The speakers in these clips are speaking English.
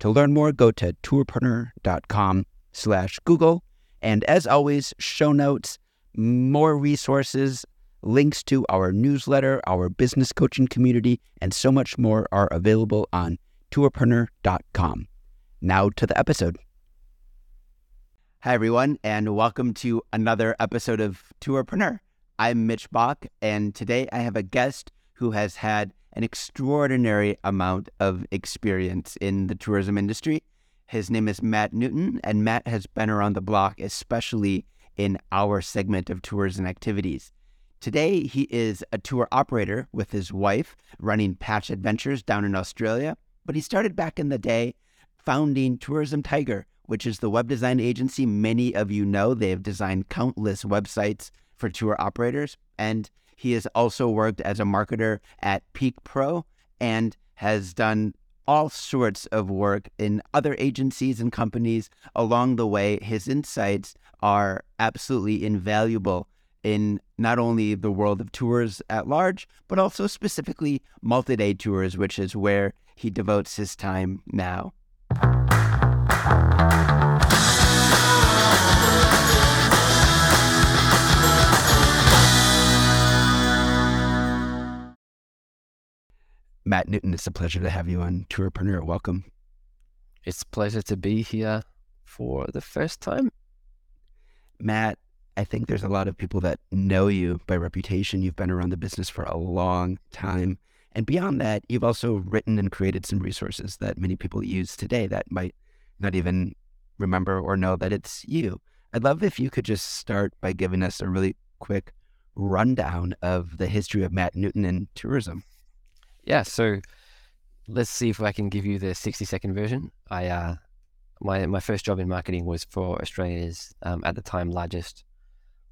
To learn more, go to tourpreneur.com slash Google. And as always, show notes, more resources, links to our newsletter, our business coaching community, and so much more are available on tourpreneur.com. Now to the episode. Hi, everyone, and welcome to another episode of Tourpreneur. I'm Mitch Bach, and today I have a guest who has had an extraordinary amount of experience in the tourism industry. His name is Mat Newton, and Mat has been around the block, especially in our segment of tours and activities. Today, he is a tour operator with his wife running Patch Adventures down in Australia, but he started back in the day founding Tourism Tiger, which is the web design agency many of you know. They have designed countless websites for tour operators, and he has also worked as a marketer at Peek Pro and has done all sorts of work in other agencies and companies along the way. His insights are absolutely invaluable in not only the world of tours at large, but also specifically multi day tours, which is where he devotes his time now. Mat Newton, it's a pleasure to have you on Tourpreneur. Welcome. It's a pleasure to be here for the first time. Mat, I think there's a lot of people that know you by reputation. You've been around the business for a long time. And beyond that, you've also written and created some resources that many people use today that might not even remember or know that it's you. I'd love if you could just start by giving us a really quick rundown of the history of Mat Newton and tourism yeah, so let's see if I can give you the 60 second version. I uh, my my first job in marketing was for Australia's um, at the time largest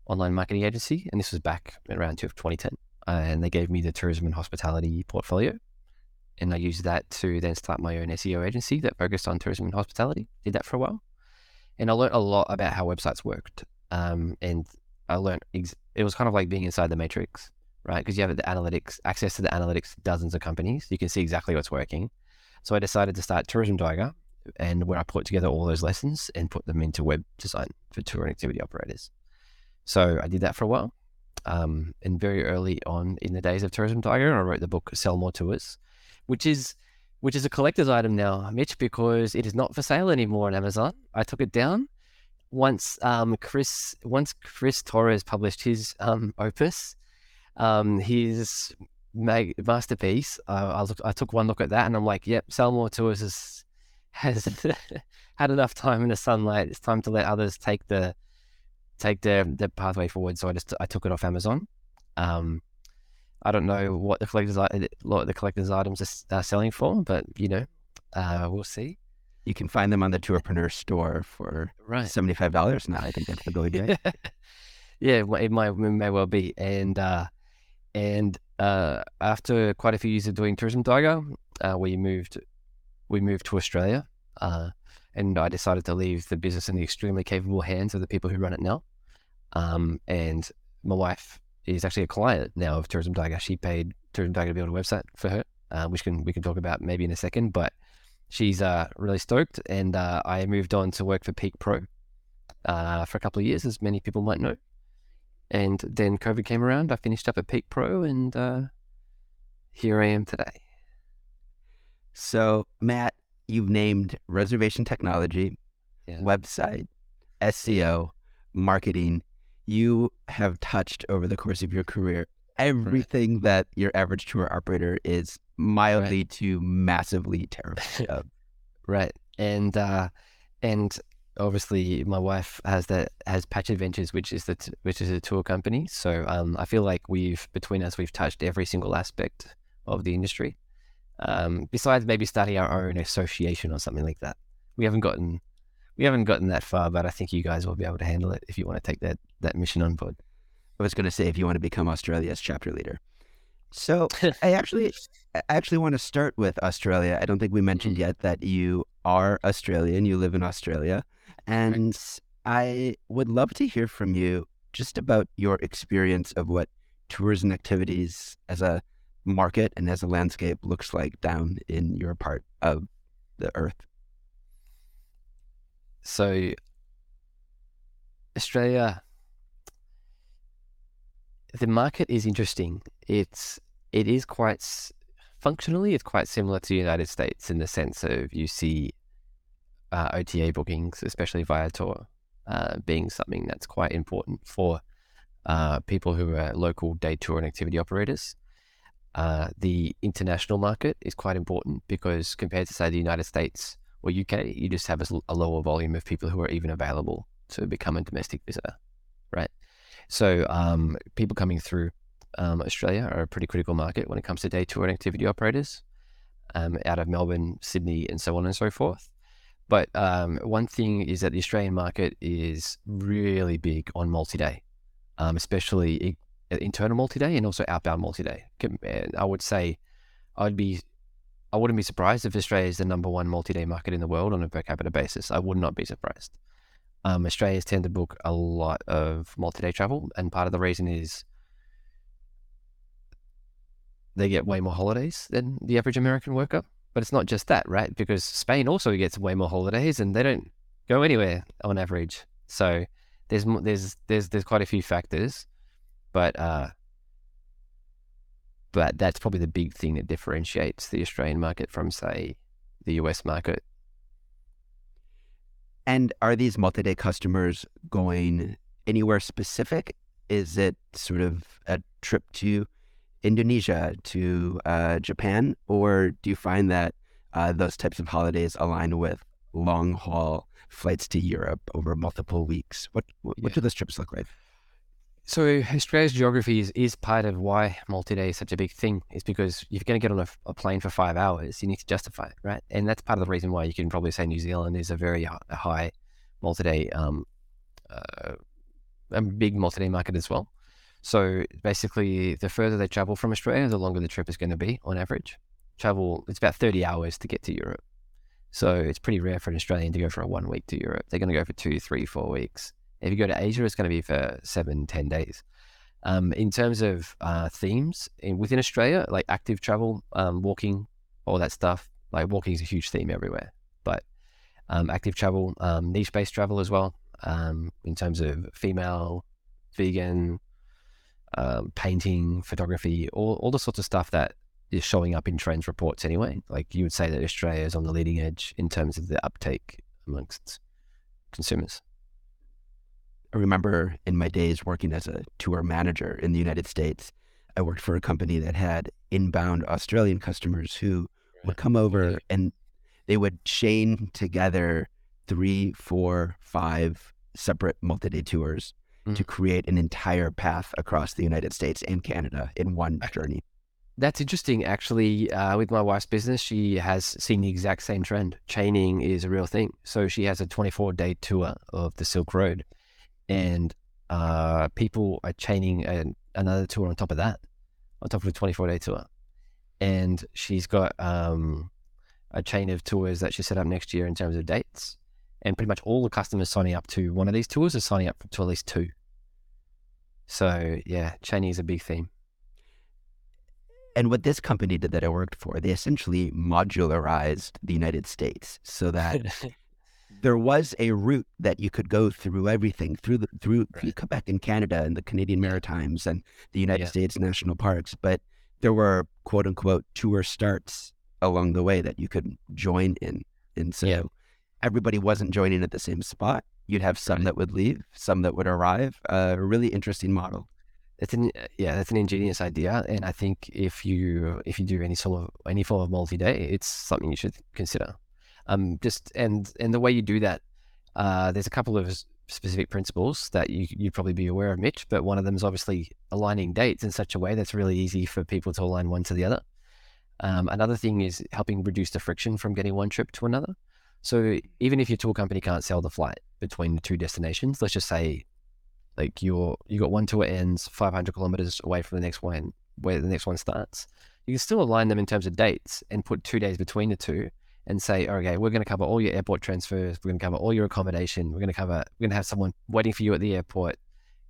online marketing agency, and this was back around 2010. Uh, and they gave me the tourism and hospitality portfolio, and I used that to then start my own SEO agency that focused on tourism and hospitality. Did that for a while, and I learned a lot about how websites worked. Um, and I learned ex- it was kind of like being inside the matrix right? Because you have the analytics, access to the analytics, dozens of companies. You can see exactly what's working. So I decided to start Tourism Tiger, and where I put together all those lessons and put them into web design for tour and activity operators. So I did that for a while. Um, and very early on in the days of Tourism Tiger, I wrote the book Sell More Tours, which is which is a collector's item now, Mitch, because it is not for sale anymore on Amazon. I took it down once um, Chris once Chris Torres published his um, opus um, his mag- masterpiece. Uh, I, look, I took one look at that and I'm like, yep, Sell More Tours has, has had enough time in the sunlight. It's time to let others take the take the the pathway forward. So I just I took it off Amazon. Um, I don't know what the collectors what the collectors items are, selling for, but you know, uh, we'll see. You can find them on the Tourpreneur store for right. seventy five dollars now. I think that's the going rate. yeah, it might it may well be, and uh, and uh, after quite a few years of doing Tourism Tiger, uh, we moved we moved to Australia, uh, and I decided to leave the business in the extremely capable hands of the people who run it now. Um, and my wife is actually a client now of Tourism Tiger. She paid Tourism Tiger to build a website for her, uh, which can we can talk about maybe in a second. But she's uh, really stoked, and uh, I moved on to work for Peek Pro for a couple of years, as many people might know. And then COVID came around. I finished up at Peek Pro, and uh, here I am today. So, Mat, you've named reservation technology, yeah. website, SEO, marketing. You have touched over the course of your career everything right. that your average tour operator is mildly right. to massively terrified of. right. And uh, and obviously my wife has that has Patch Adventures, which is the t- which is a tour company. So um, I feel like we've between us we've touched every single aspect of the industry. Um, besides maybe starting our own association or something like that. we haven't gotten we haven't gotten that far, but I think you guys will be able to handle it if you want to take that that mission on board. I was going to say if you want to become Australia's chapter leader. So I actually I actually want to start with Australia. I don't think we mentioned yet that you are Australian. You live in Australia, and I would love to hear from you just about your experience of what tourism activities as a market and as a landscape looks like down in your part of the earth. So Australia the market is interesting. It's it is quite functionally it's quite similar to the United States in the sense of you see uh, OTA bookings, especially Viator, uh, being something that's quite important for uh, people who are local day tour and activity operators. Uh, the international market is quite important because compared to say the United States or UK, you just have a, a lower volume of people who are even available to become a domestic visitor, right? So um, people coming through um, Australia are a pretty critical market when it comes to day tour and activity operators um, out of Melbourne, Sydney, and so on and so forth. But um, one thing is that the Australian market is really big on multi-day, um, especially internal multi-day and also outbound multi-day. I would say I'd be I wouldn't be surprised if Australia is the number one multi-day market in the world on a per capita basis. I would not be surprised. Um, Australians tend to book a lot of multi-day travel, and part of the reason is they get way more holidays than the average American worker. But it's not just that, right? Because Spain also gets way more holidays, and they don't go anywhere on average. So there's there's there's there's quite a few factors, but uh, but that's probably the big thing that differentiates the Australian market from, say, the US market. And are these multi-day customers going anywhere specific? Is it sort of a trip to Indonesia, to uh, Japan, or do you find that uh, those types of holidays align with long haul flights to Europe over multiple weeks? What what, yeah. do those trips look like? So Australia's geography is, is part of why multi-day is such a big thing. Is because if you're going to get on a, a, plane for five hours, you need to justify it, right? And that's part of the reason why you can probably say New Zealand is a very high multi-day, um, uh, a big multi-day market as well. So basically, the further they travel from Australia, the longer the trip is going to be on average. Travel, it's about 30 hours to get to Europe. So it's pretty rare for an Australian to go for a one week to Europe. They're going to go for two, three, four weeks. If you go to Asia, it's going to be for seven, ten days. Um, in terms of uh, themes in, within Australia, like active travel, um, walking, all that stuff. Like walking is a huge theme everywhere, but um, active travel, um, niche-based travel as well. Um, in terms of female, vegan, um, painting, photography, all all the sorts of stuff that is showing up in trends reports anyway. Like you would say that Australia is on the leading edge in terms of the uptake amongst consumers. I remember in my days working as a tour manager in the United States, I worked for a company that had inbound Australian customers who would come over and they would chain together three, four, five separate multi day tours mm. to create an entire path across the United States and Canada in one journey. That's interesting. Actually, uh, with my wife's business, she has seen the exact same trend. Chaining is a real thing. So she has a 24 day tour of the Silk Road and uh, people are chaining another tour on top of that, on top of a 24 day tour. And she's got um, a chain of tours that she set up next year in terms of dates. And pretty much all the customers signing up to one of these tours are signing up to at least two. So, yeah, chaining is a big theme. And what this company did that I worked for, they essentially modularized the United States so that there was a route that you could go through everything through the through, right. Quebec and Canada and the Canadian Maritimes and the United yeah. States national parks, but there were quote unquote tour starts along the way that you could join in, and so yeah. Everybody wasn't joining at the same spot. You'd have some right. that would leave, some that would arrive. Uh, a really interesting model. That's an yeah, that's an ingenious idea, and I think if you if you do any sort of any form of multi day, it's something you should consider. Um, just and and the way you do that, uh, there's a couple of specific principles that you you'd probably be aware of, Mitch. But one of them is obviously aligning dates in such a way that's really easy for people to align one to the other. Um, another thing is helping reduce the friction from getting one trip to another. So even if your tour company can't sell the flight between the two destinations, let's just say like you're you got one tour ends 500 kilometers away from the next one where the next one starts you can still align them in terms of dates and put two days between the two and say okay we're going to cover all your airport transfers we're going to cover all your accommodation we're going to cover we're going to have someone waiting for you at the airport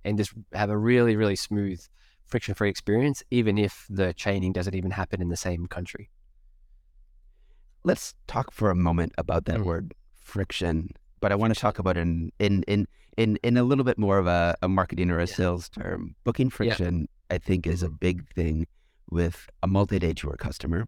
and just have a really really smooth friction free experience even if the chaining doesn't even happen in the same country let's talk for a moment about that mm. word friction but I want to talk about it in in in in, in a little bit more of a, a marketing or a yeah. sales term. Booking friction, yeah. I think, is a big thing with a multi-day tour customer.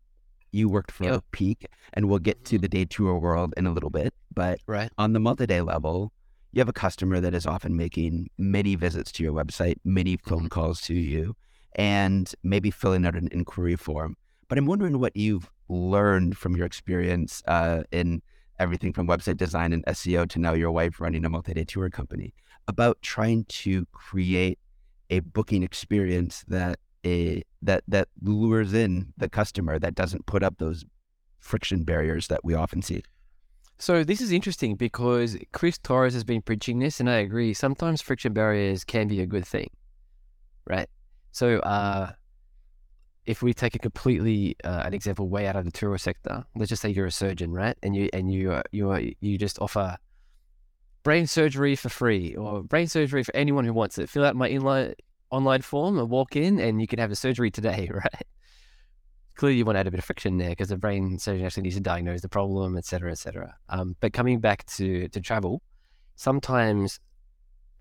You worked for yep. Peek, and we'll get to mm-hmm. the day tour world in a little bit. But right. on the multi-day level, you have a customer that is often making many visits to your website, many phone mm-hmm. calls to you, and maybe filling out an inquiry form. But I'm wondering what you've learned from your experience uh, in everything from website design and SEO to now your wife running a multi-day tour company about trying to create a booking experience that a that that lures in the customer that doesn't put up those friction barriers that we often see. So this is interesting because Chris Torres has been preaching this, and I agree. Sometimes friction barriers can be a good thing, right? So uh, if we take a completely uh, an example way out of the tourist sector, let's just say you're a surgeon, right? And you and you uh, you you just offer brain surgery for free or brain surgery for anyone who wants it. Fill out my inline online form and walk in, and you can have a surgery today, right? Clearly, you want to add a bit of friction there because the brain surgeon actually needs to diagnose the problem, et cetera, et cetera. Um, but coming back to to travel, sometimes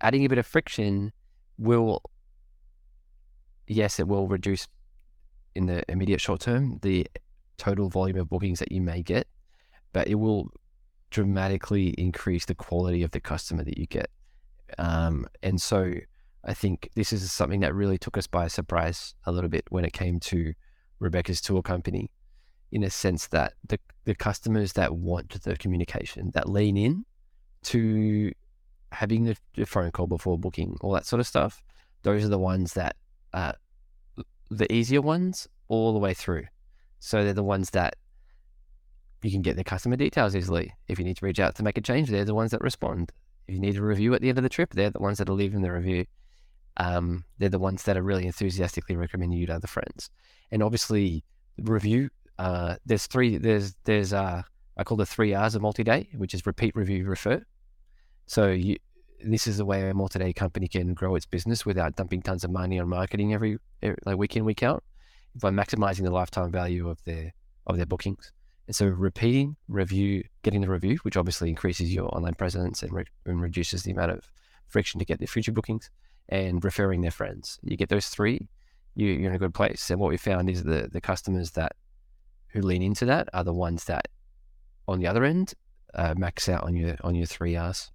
adding a bit of friction will yes, it will reduce in the immediate short term the total volume of bookings that you may get, but it will dramatically increase the quality of the customer that you get. Um, and so I think this is something that really took us by surprise a little bit when it came to Rebecca's tour company, in a sense that the, the customers that want the communication, that lean in to having the, phone call before booking, all that sort of stuff, those are the ones that uh, the easier ones all the way through. So they're the ones that you can get the customer details easily. If you need to reach out to make a change, they're the ones that respond. If you need a review at the end of the trip, they're the ones that are leaving the review. Um, they're the ones that are really enthusiastically recommending you to other friends. And obviously, review. Uh, there's three. There's there's uh, I call the three R's of multi-day, which is repeat, review, refer. So you, this is the way a multi-day company can grow its business without dumping tons of money on marketing every, every like week in week out by maximizing the lifetime value of their of their bookings. And so repeating, review, getting the review, which obviously increases your online presence and, re- and reduces the amount of friction to get their future bookings, and referring their friends. You get those three, you, you're in a good place. And what we found is the the customers that who lean into that are the ones that, on the other end, uh, max out on your on your three R's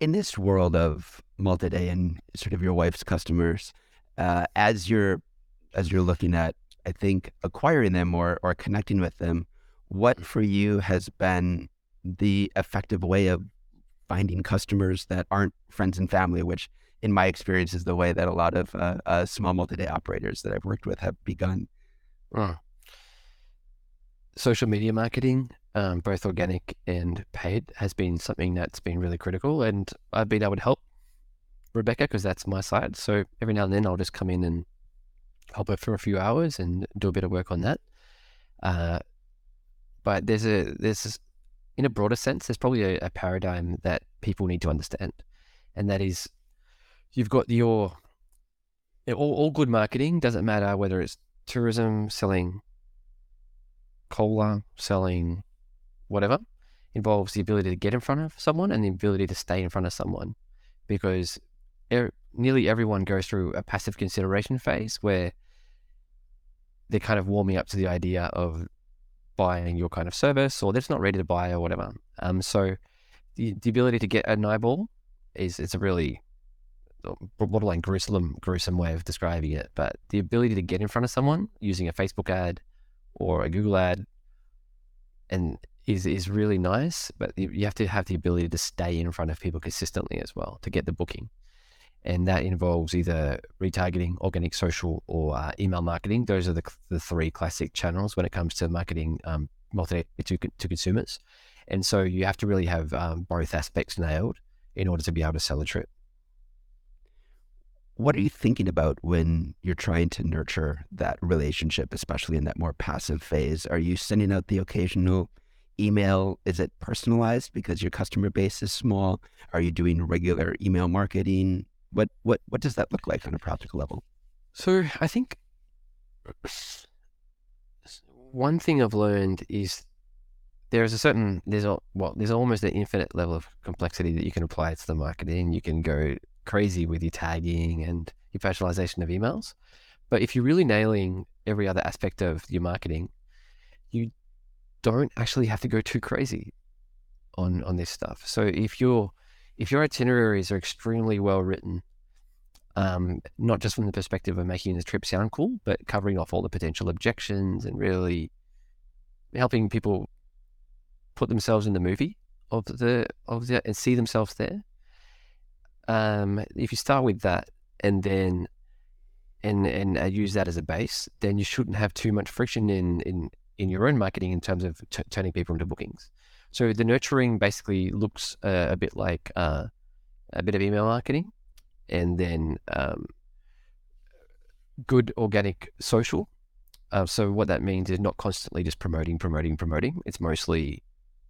in this world of multi-day and sort of your wife's customers, uh, as you're as you're looking at, I think acquiring them or or connecting with them, what for you has been the effective way of finding customers that aren't friends and family, which in my experience is the way that a lot of uh, uh, small multi-day operators that I've worked with have begun. Oh. Social media marketing um, both organic and paid, has been something that's been really critical. And I've been able to help Rebecca because that's my side. So every now and then I'll just come in and help her for a few hours and do a bit of work on that. Uh, but there's a there's in a broader sense, there's probably a, a paradigm that people need to understand, and that is you've got your all, all good marketing doesn't matter whether it's tourism selling cola selling whatever involves the ability to get in front of someone and the ability to stay in front of someone because er, nearly everyone goes through a passive consideration phase where they're kind of warming up to the idea of buying your kind of service or they're just not ready to buy or whatever. Um, so the, the ability to get an eyeball is it's a really uh, borderline gruesome gruesome way of describing it. But the ability to get in front of someone using a Facebook ad or a Google ad and is is really nice, but you have to have the ability to stay in front of people consistently as well to get the booking, and that involves either retargeting, organic, social, or uh, email marketing. Those are the the three classic channels when it comes to marketing um, multi to, to consumers. And so you have to really have um, both aspects nailed in order to be able to sell a trip. What are you thinking about when you're trying to nurture that relationship, especially in that more passive phase? Are you sending out the occasional email? Is it personalized because your customer base is small? Are you doing regular email marketing? What what what does that look like on a practical level? So I think one thing I've learned is there's a certain there's a well there's almost an infinite level of complexity that you can apply to the marketing. You can go crazy with your tagging and your personalization of emails, but if you're really nailing every other aspect of your marketing, you don't actually have to go too crazy on on this stuff. So if your if your itineraries are extremely well written, um, not just from the perspective of making the trip sound cool, but covering off all the potential objections and really helping people put themselves in the movie of the of the and see themselves there. Um, if you start with that and then and and uh, use that as a base, then you shouldn't have too much friction in in in your own marketing in terms of t- turning people into bookings. So the nurturing basically looks uh, a bit like uh, a bit of email marketing, and then um, good organic social. Uh, so what that means is not constantly just promoting, promoting, promoting. It's mostly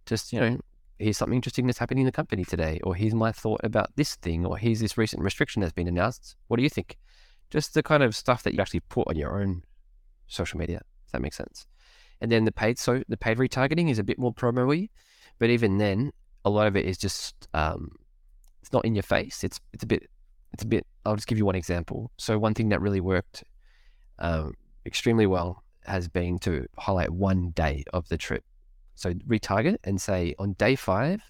just you know here's something interesting that's happening in the company today, or here's my thought about this thing, or here's this recent restriction that's been announced. What do you think? Just the kind of stuff that you actually put on your own social media. If that makes sense. And then the paid so the paid retargeting is a bit more promo-y, but even then, a lot of it is just um, it's not in your face. It's it's a bit it's a bit. I'll just give you one example. So one thing that really worked um, extremely well has been to highlight one day of the trip. So retarget and say on day five,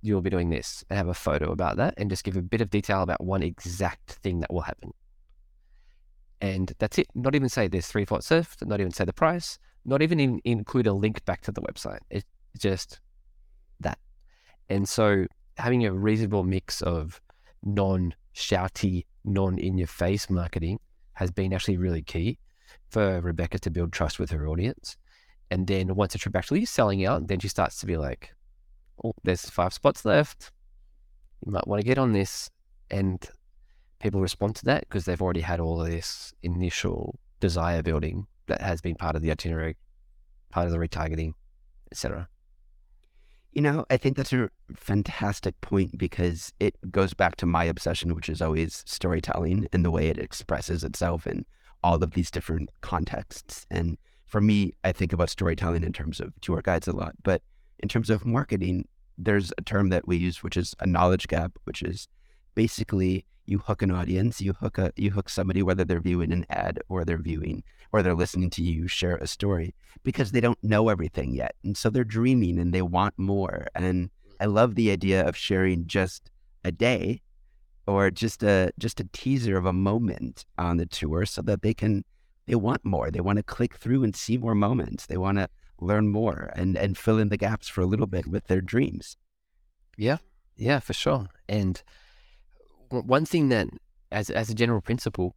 you'll be doing this and have a photo about that and just give a bit of detail about one exact thing that will happen. And that's it. Not even say there's three thoughts surfed, not even say the price, not even in, include a link back to the website. It's just that. And so having a reasonable mix of non shouty, non in your face marketing has been actually really key for Rebecca to build trust with her audience. And then once a trip actually is selling out, then she starts to be like, oh, there's five spots left. You might want to get on this. And people respond to that because they've already had all of this initial desire building that has been part of the itinerary, part of the retargeting, etc. You know, I think that's a fantastic point because it goes back to my obsession, which is always storytelling and the way it expresses itself in all of these different contexts. And for me, I think about storytelling in terms of tour guides a lot, but in terms of marketing, there's a term that we use, which is a knowledge gap, which is basically you hook an audience, you hook a you hook somebody whether they're viewing an ad or they're viewing or they're listening to you share a story because they don't know everything yet. And so they're dreaming and they want more. And I love the idea of sharing just a day or just a just a teaser of a moment on the tour so that they can they want more. They want to click through and see more moments. They want to learn more and and fill in the gaps for a little bit with their dreams. Yeah. Yeah, for sure. And one thing that, as as a general principle,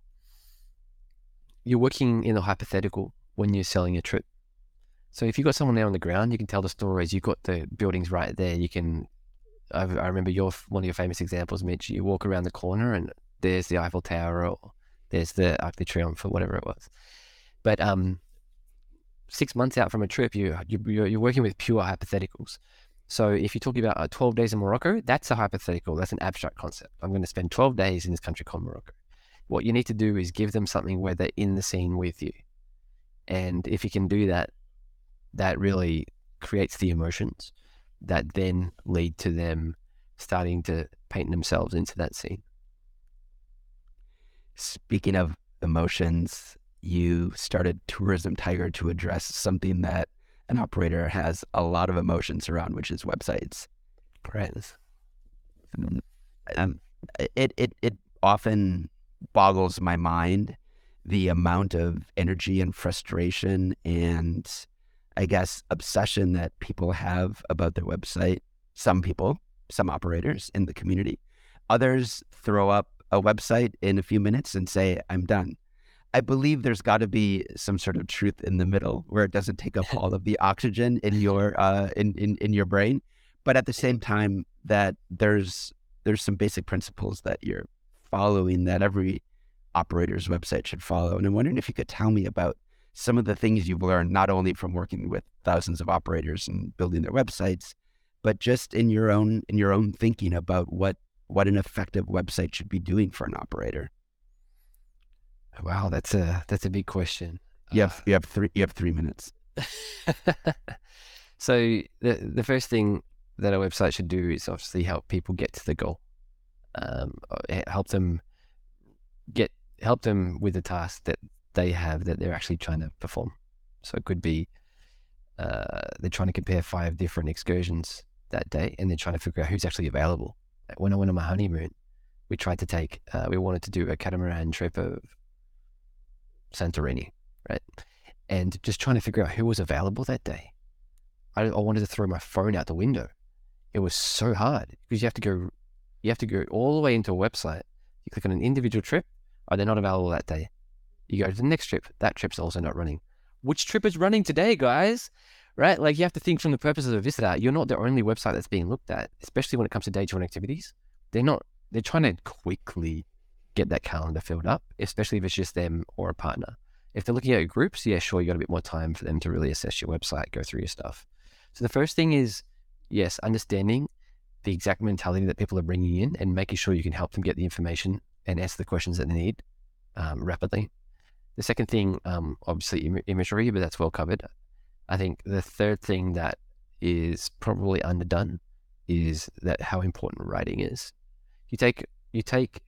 you're working in a hypothetical when you're selling a trip. So if you've got someone there on the ground, you can tell the stories. You've got the buildings right there. You can. I, I remember your one of your famous examples, Mitch. You walk around the corner and there's the Eiffel Tower or there's the Arc de Triomphe or whatever it was. But um, six months out from a trip, you, you you're working with pure hypotheticals. So if you're talking about uh, 12 days in Morocco, that's a hypothetical. That's an abstract concept. I'm going to spend 12 days in this country called Morocco. What you need to do is give them something where they're in the scene with you. And if you can do that, that really creates the emotions that then lead to them starting to paint themselves into that scene. Speaking of emotions, you started Tourism Tiger to address something that an operator has a lot of emotions around, which is websites. Right. Um, it, it, it often boggles my mind the amount of energy and frustration and I guess obsession that people have about their website. Some people, some operators in the community. Others throw up a website in a few minutes and say, I'm done. I believe there's got to be some sort of truth in the middle where it doesn't take up all of the oxygen in your uh, in, in in your brain, but at the same time that there's there's some basic principles that you're following that every operator's website should follow. And I'm wondering if you could tell me about some of the things you've learned not only from working with thousands of operators and building their websites, but just in your own in your own thinking about what what an effective website should be doing for an operator. Wow, that's a that's a big question. You have uh, you have three you have three minutes. so the the first thing that a website should do is obviously help people get to the goal. Um, uh, help them get help them with the task that they have that they're actually trying to perform. So it could be uh, they're trying to compare five different excursions that day, and they're trying to figure out who's actually available. When I went on my honeymoon, we tried to take uh, we wanted to do a catamaran trip of Santorini, right? And just trying to figure out who was available that day. I, I wanted to throw my phone out the window. It was so hard because you have to go, you have to go all the way into a website. You click on an individual trip. Are they not available that day? You go to the next trip. That trip's also not running. Which trip is running today, guys? Right? Like you have to think from the purposes of visitor. You're not the only website that's being looked at, especially when it comes to day-to-day activities. They're not. They're trying to quickly get that calendar filled up, especially if it's just them or a partner. If they're looking at groups, yeah, sure, you got a bit more time for them to really assess your website, go through your stuff. So the first thing is, yes, understanding the exact mentality that people are bringing in and making sure you can help them get the information and answer the questions that they need um, rapidly. The second thing, um, obviously, Im- imagery, but that's well covered. I think the third thing that is probably underdone is that how important writing is. You take you take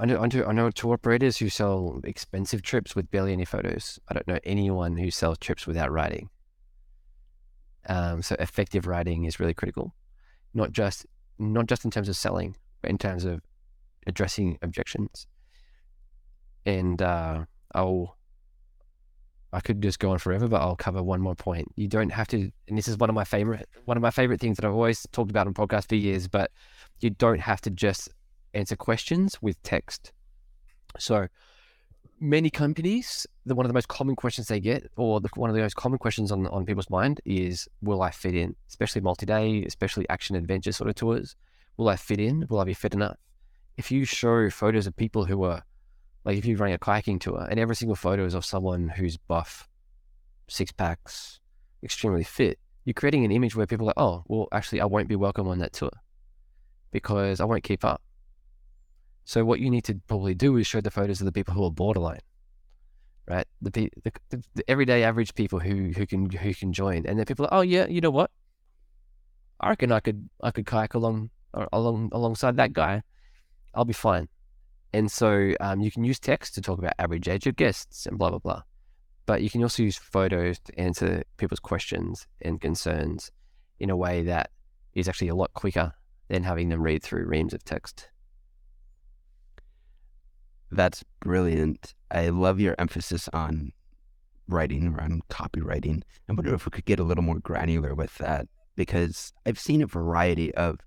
I know, I know, I know tour operators who sell expensive trips with barely any photos. I don't know anyone who sells trips without writing. Um, so effective writing is really critical, not just not just in terms of selling, but in terms of addressing objections. And uh, I'll I could just go on forever, but I'll cover one more point. You don't have to, and this is one of my favorite one of my favorite things that I've always talked about on podcast for years. But you don't have to just answer questions with text. So many companies, the, one of the most common questions they get, or the, one of the most common questions on, on people's mind is, will I fit in? Especially multi-day, especially action adventure sort of tours. Will I fit in? Will I be fit enough? If you show photos of people who are, like if you're running a kayaking tour and every single photo is of someone who's buff, six packs, extremely fit, you're creating an image where people are like, oh, well, actually, I won't be welcome on that tour because I won't keep up. So what you need to probably do is show the photos of the people who are borderline, right? The, the, the, the everyday average people who who can who can join, and then people are, oh yeah, you know what? I reckon I could I could kayak along along alongside that guy. I'll be fine. And so um, you can use text to talk about average age of guests and blah blah blah, but you can also use photos to answer people's questions and concerns in a way that is actually a lot quicker than having them read through reams of text. That's brilliant. I love your emphasis on writing, around copywriting. I wonder if we could get a little more granular with that because I've seen a variety of,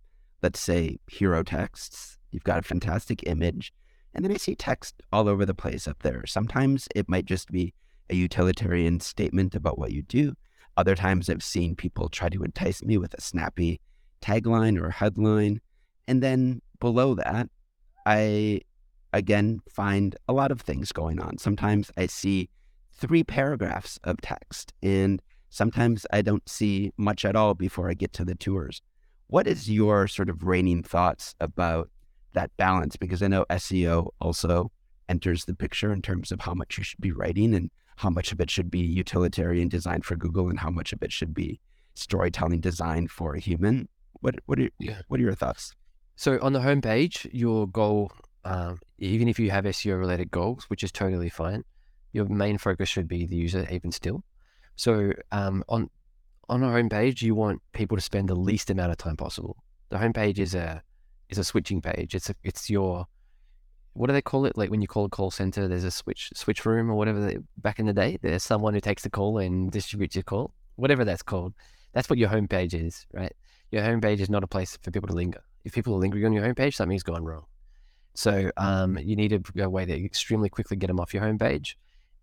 let's say, hero texts. You've got a fantastic image, and then I see text all over the place up there. Sometimes it might just be a utilitarian statement about what you do. Other times I've seen people try to entice me with a snappy tagline or headline. And then below that, I again find a lot of things going on. Sometimes I see three paragraphs of text, and sometimes I don't see much at all before I get to the tours. What is your sort of reigning thoughts about that balance? Because I know SEO also enters the picture in terms of how much you should be writing and how much of it should be utilitarian design for Google and how much of it should be storytelling designed for a human. What what are yeah. what are your thoughts? So on the homepage, your goal um, even if you have SEO related goals, which is totally fine, your main focus should be the user even still. So um, on on our homepage, you want people to spend the least amount of time possible. The homepage is a is a switching page. It's a, it's your what do they call it? Like when you call a call center, there's a switch switch room or whatever. They, back in the day, there's someone who takes the call and distributes your call, whatever that's called. That's what your homepage is, right? Your homepage is not a place for people to linger. If people are lingering on your homepage, something's gone wrong. So um, you need a, a way to extremely quickly get them off your homepage.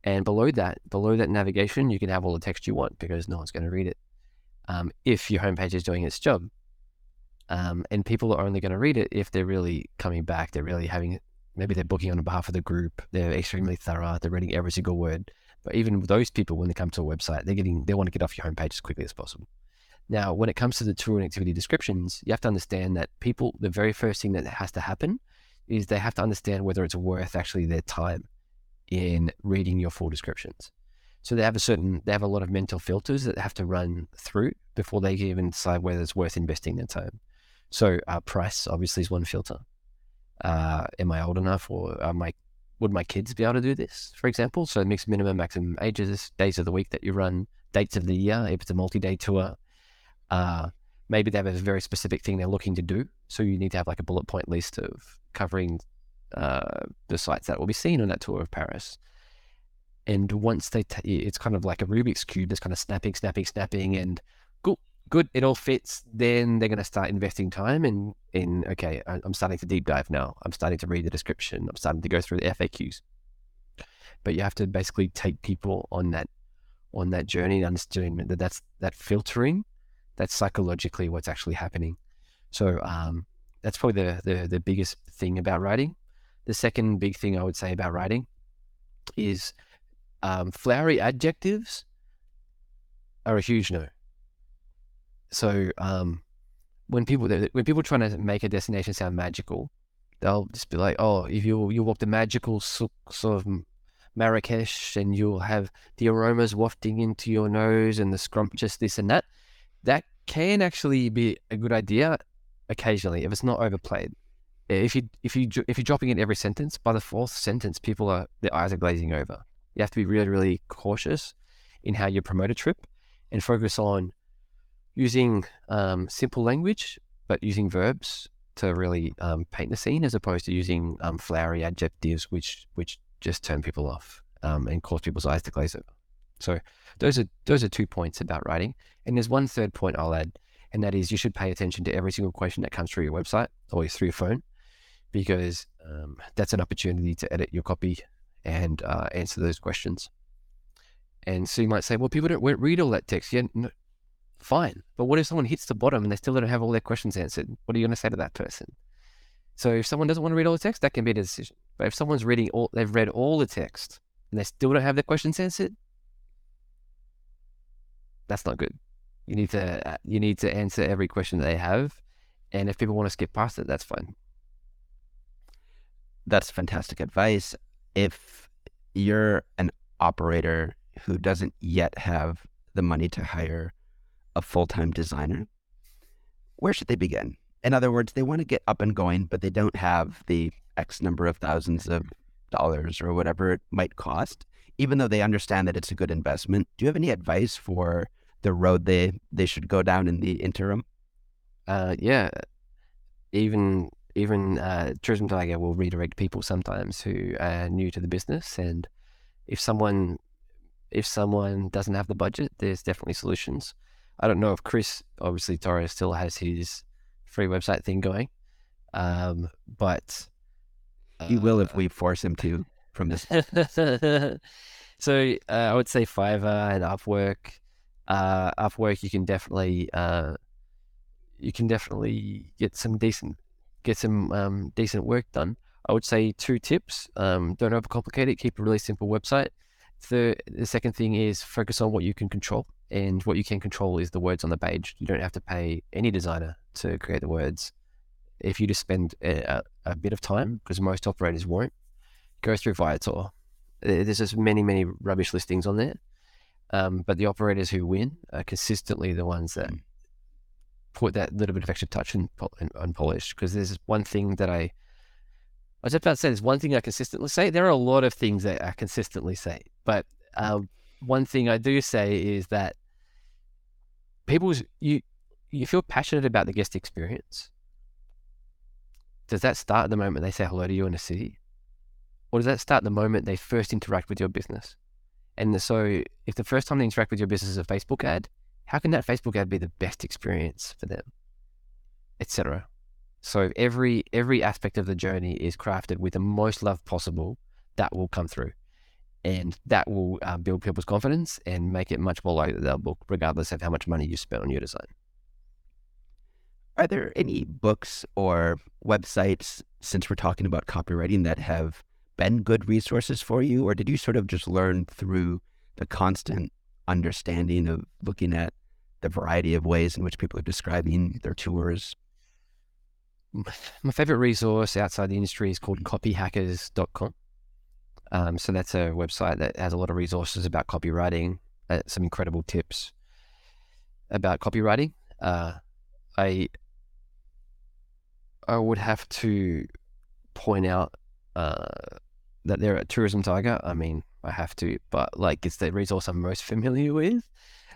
And below that, below that navigation, you can have all the text you want because no one's going to read it um, if your homepage is doing its job. Um, and people are only going to read it if they're really coming back. They're really having, maybe they're booking on behalf of the group. They're extremely thorough. They're reading every single word. But even those people, when they come to a website, they're getting, they want to get off your homepage as quickly as possible. Now, when it comes to the tour and activity descriptions, you have to understand that people, the very first thing that has to happen is they have to understand whether it's worth actually their time in reading your full descriptions. So they have a certain, they have a lot of mental filters that they have to run through before they can even decide whether it's worth investing their time. So uh, price obviously is one filter. Uh, am I old enough, or my would my kids be able to do this, for example? So mixed minimum, maximum ages, days of the week that you run, dates of the year, if it's a multi-day tour. Uh, maybe they have a very specific thing they're looking to do. So you need to have like a bullet point list of covering uh, the sites that will be seen on that tour of Paris. And once they, t- it's kind of like a Rubik's cube, that's kind of snapping, snapping, snapping, and good, good, it all fits. Then they're going to start investing time in, in okay, I'm starting to deep dive now. I'm starting to read the description. I'm starting to go through the FAQs. But you have to basically take people on that, on that journey, and understanding that that's that filtering. That's psychologically what's actually happening. So um, that's probably the, the the biggest thing about writing. The second big thing I would say about writing is um, flowery adjectives are a huge no. So um, when people when people trying to make a destination sound magical, they'll just be like, "Oh, if you you walk the magical sort of Marrakesh, and you'll have the aromas wafting into your nose and the scrumptious this and that." That can actually be a good idea occasionally if it's not overplayed. If you if you if you're dropping it every sentence, by the fourth sentence, people are their eyes are glazing over. You have to be really really cautious in how you promote a trip, and focus on using um, simple language, but using verbs to really um, paint the scene, as opposed to using um, flowery adjectives, which which just turn people off um, and cause people's eyes to glaze over. So those are those are two points about writing, and there's one third point I'll add, and that is you should pay attention to every single question that comes through your website or through your phone, because um, that's an opportunity to edit your copy and uh, answer those questions. And so you might say, well, people don't read all that text. Yeah, no, fine. But what if someone hits the bottom and they still don't have all their questions answered? What are you going to say to that person? So if someone doesn't want to read all the text, that can be a decision. But if someone's reading all, they've read all the text and they still don't have their questions answered, that's not good. You need to uh, you need to answer every question that they have, and if people want to skip past it, that's fine. That's fantastic advice. If you're an operator who doesn't yet have the money to hire a full time designer, where should they begin? In other words, they want to get up and going, but they don't have the X number of thousands of dollars or whatever it might cost, even though they understand that it's a good investment. Do you have any advice for the road they, they should go down in the interim? Uh, yeah, even even uh, Tourism Tiger will redirect people sometimes who are new to the business, and if someone if someone doesn't have the budget, there's definitely solutions. I don't know if Chris, obviously Torres, still has his free website thing going, um, but uh, he will if we force him to from this. so uh, I would say Fiverr and Upwork. Uh, work, you can definitely uh, you can definitely get some decent get some um, decent work done. I would say two tips: um, don't overcomplicate it. Keep a really simple website. The the second thing is focus on what you can control, and what you can control is the words on the page. You don't have to pay any designer to create the words. If you just spend a, a bit of time, because most operators won't, go through Viator. There's just many many rubbish listings on there, um, but the operators who win are consistently the ones that mm. put that little bit of extra touch and, polish. Because there's one thing that I I was about to say there's one thing I consistently say. There are a lot of things that I consistently say, but um, one thing I do say is that people's you you feel passionate about the guest experience. Does that start at the moment they say hello to you in a city? Or does that start the moment they first interact with your business? And so if the first time they interact with your business is a Facebook ad, how can that Facebook ad be the best experience for them? Etc. So every every aspect of the journey is crafted with the most love possible. That will come through, and that will uh, build people's confidence and make it much more likely that they'll book, regardless of how much money you spend on your design. Are there any books or websites, since we're talking about copywriting, that have been good resources for you, or did you sort of just learn through the constant understanding of looking at the variety of ways in which people are describing their tours? My favorite resource outside the industry is called copyhackers.com. Um, so that's a website that has a lot of resources about copywriting, uh, some incredible tips about copywriting. Uh, I I would have to point out uh, that they're a tourism tiger. I mean, I have to, but like it's the resource I'm most familiar with.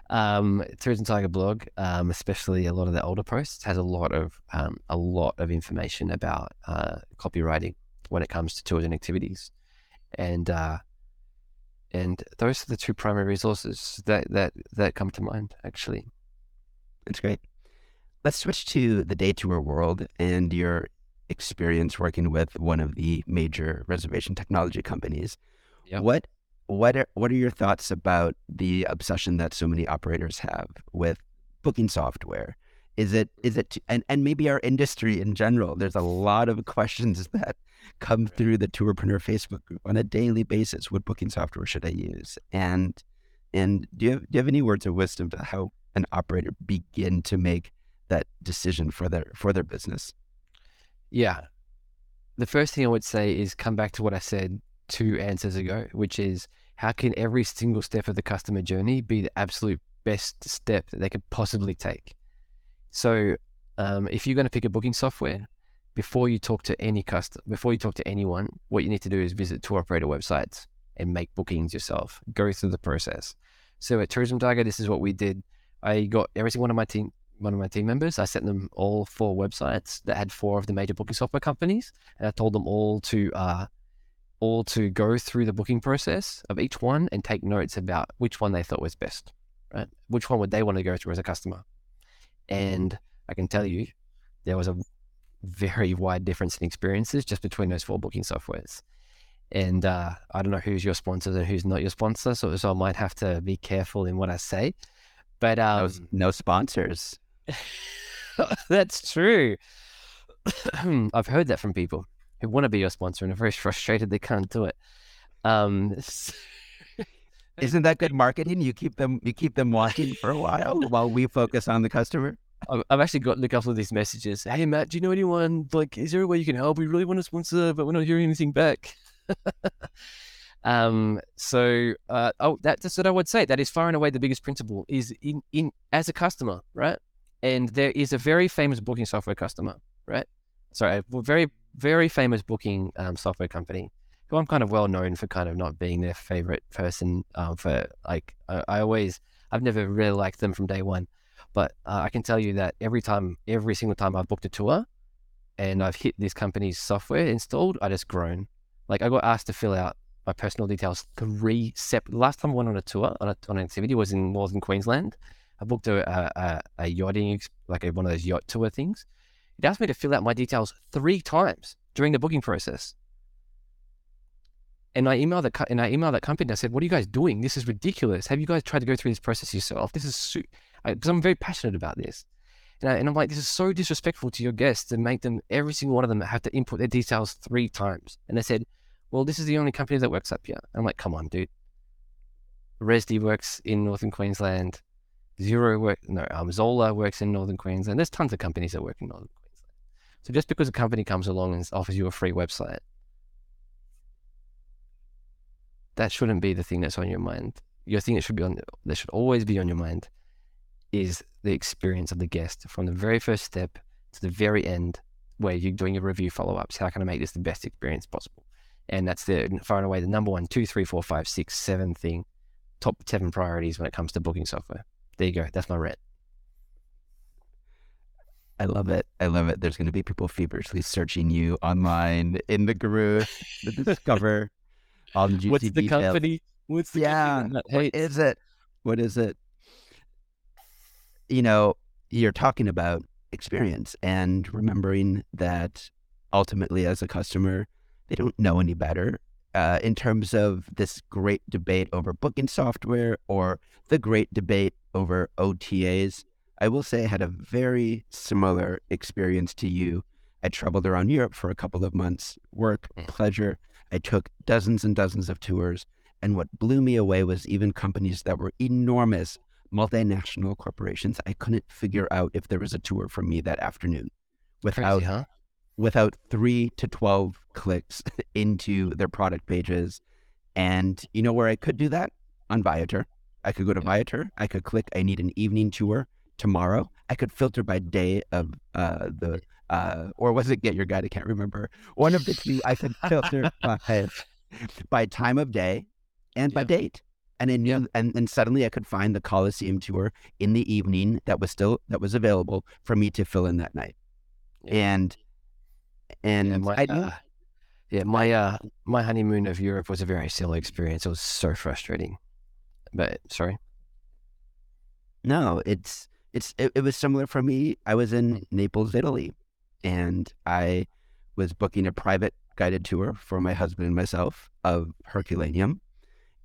Um, tourism tiger blog, um, especially a lot of the older posts, has a lot of um, a lot of information about uh, copywriting when it comes to tours and activities, and uh, and those are the two primary resources that that that come to mind. Actually, that's great. Let's switch to the day tour world and your experience working with one of the major reservation technology companies. Yep. What what are, what are your thoughts about the obsession that so many operators have with booking software? Is it is it and and maybe our industry in general? There's a lot of questions that come through the Tourpreneur Facebook group on a daily basis. What booking software should I use? And and do you have, do you have any words of wisdom about how an operator begin to make that decision for their for their business? Yeah. The first thing I would say is come back to what I said two answers ago, which is how can every single step of the customer journey be the absolute best step that they could possibly take? So, um, if you're going to pick a booking software, before you talk to any customer, before you talk to anyone, what you need to do is visit tour operator websites and make bookings yourself. Go through the process. So at Tourism Tiger, this is what we did. I got every single one of my team one of my team members. I sent them all four websites that had four of the major booking software companies, and I told them all to uh, all to go through the booking process of each one and take notes about which one they thought was best, right? Which one would they want to go through as a customer? And I can tell you, there was a very wide difference in experiences just between those four booking softwares. And uh, I don't know who's your sponsor and who's not your sponsor, so, so I might have to be careful in what I say. But um, no, no sponsors. That's true. I've heard that from people who want to be your sponsor and are very frustrated they can't do it. Um, Isn't that good marketing? You keep them you keep them watching for a while while we focus on the customer. I've actually got a couple of these messages. Hey Mat, do you know anyone? Like, is there a way you can help? We really want to sponsor, but we're not hearing anything back. um, so, uh, oh, that's what I would say. That is far and away the biggest principle is in in as a customer, right? And there is a very famous booking software customer, right? Sorry, a very very famous booking um, software company who I'm kind of well known for kind of not being their favorite person. Um, for like, I, I, always I've never really liked them from day one, but uh, I can tell you that every time, every single time I've booked a tour, and I've hit this company's software installed, I just grown. Like I got asked to fill out my personal details three separate. Last time I went on a tour on, a, on an activity was in northern Queensland I booked a, a, a yachting, like a, one of those yacht tour things. It asked me to fill out my details three times during the booking process. And I emailed the and I emailed that company. And I said, "What are you guys doing? This is ridiculous. Have you guys tried to go through this process yourself? This is because I'm very passionate about this." And, I, and I'm like, "This is so disrespectful to your guests to make them every single one of them have to input their details three times." And they said, "Well, this is the only company that works up here." I'm like, "Come on, dude. Rezdy works in Northern Queensland. Xero work no um, Xola works in Northern Queensland. There's tons of companies that work in Northern Queensland. So just because a company comes along and offers you a free website, that shouldn't be the thing that's on your mind. Your thing that should be on that should always be on your mind is the experience of the guest from the very first step to the very end where you're doing your review follow-ups. How can I make this the best experience possible? And that's the far and away the number one, two, three, four, five, six, seven thing, top seven priorities when it comes to booking software. There you go. That's my rant. I love it. I love it. There's going to be people feverishly searching you online in the guru to discover all the juicy What's the details. company? What's the yeah? What is it? What is it? You know, you're talking about experience and remembering that ultimately as a customer, they don't know any better. Uh, in terms of this great debate over booking software or the great debate over OTAs, I will say I had a very similar experience to you. I traveled around Europe for a couple of months, work, Mm. pleasure. I took dozens and dozens of tours. And what blew me away was even companies that were enormous multinational corporations. I couldn't figure out if there was a tour for me that afternoon without Crazy, huh? without three to 12 clicks into their product pages. And you know where I could do that? On Viator. I could go to Yeah. Viator. I could click, I need an evening tour tomorrow. I could filter by day of uh, the, uh, or was it Get Your Guide? I can't remember. One of the two, I could filter by, by time of day and by Yeah. date. And then, know, and, and suddenly I could find the Coliseum tour in the evening that was still, that was available for me to fill in that night. Yeah. And, and Yeah, my, I uh, yeah, my uh, my honeymoon of Europe was a very silly experience. It was so frustrating. But sorry. No, it's it's it, it was similar for me. I was in Naples, Italy, and I was booking a private guided tour for my husband and myself of Herculaneum,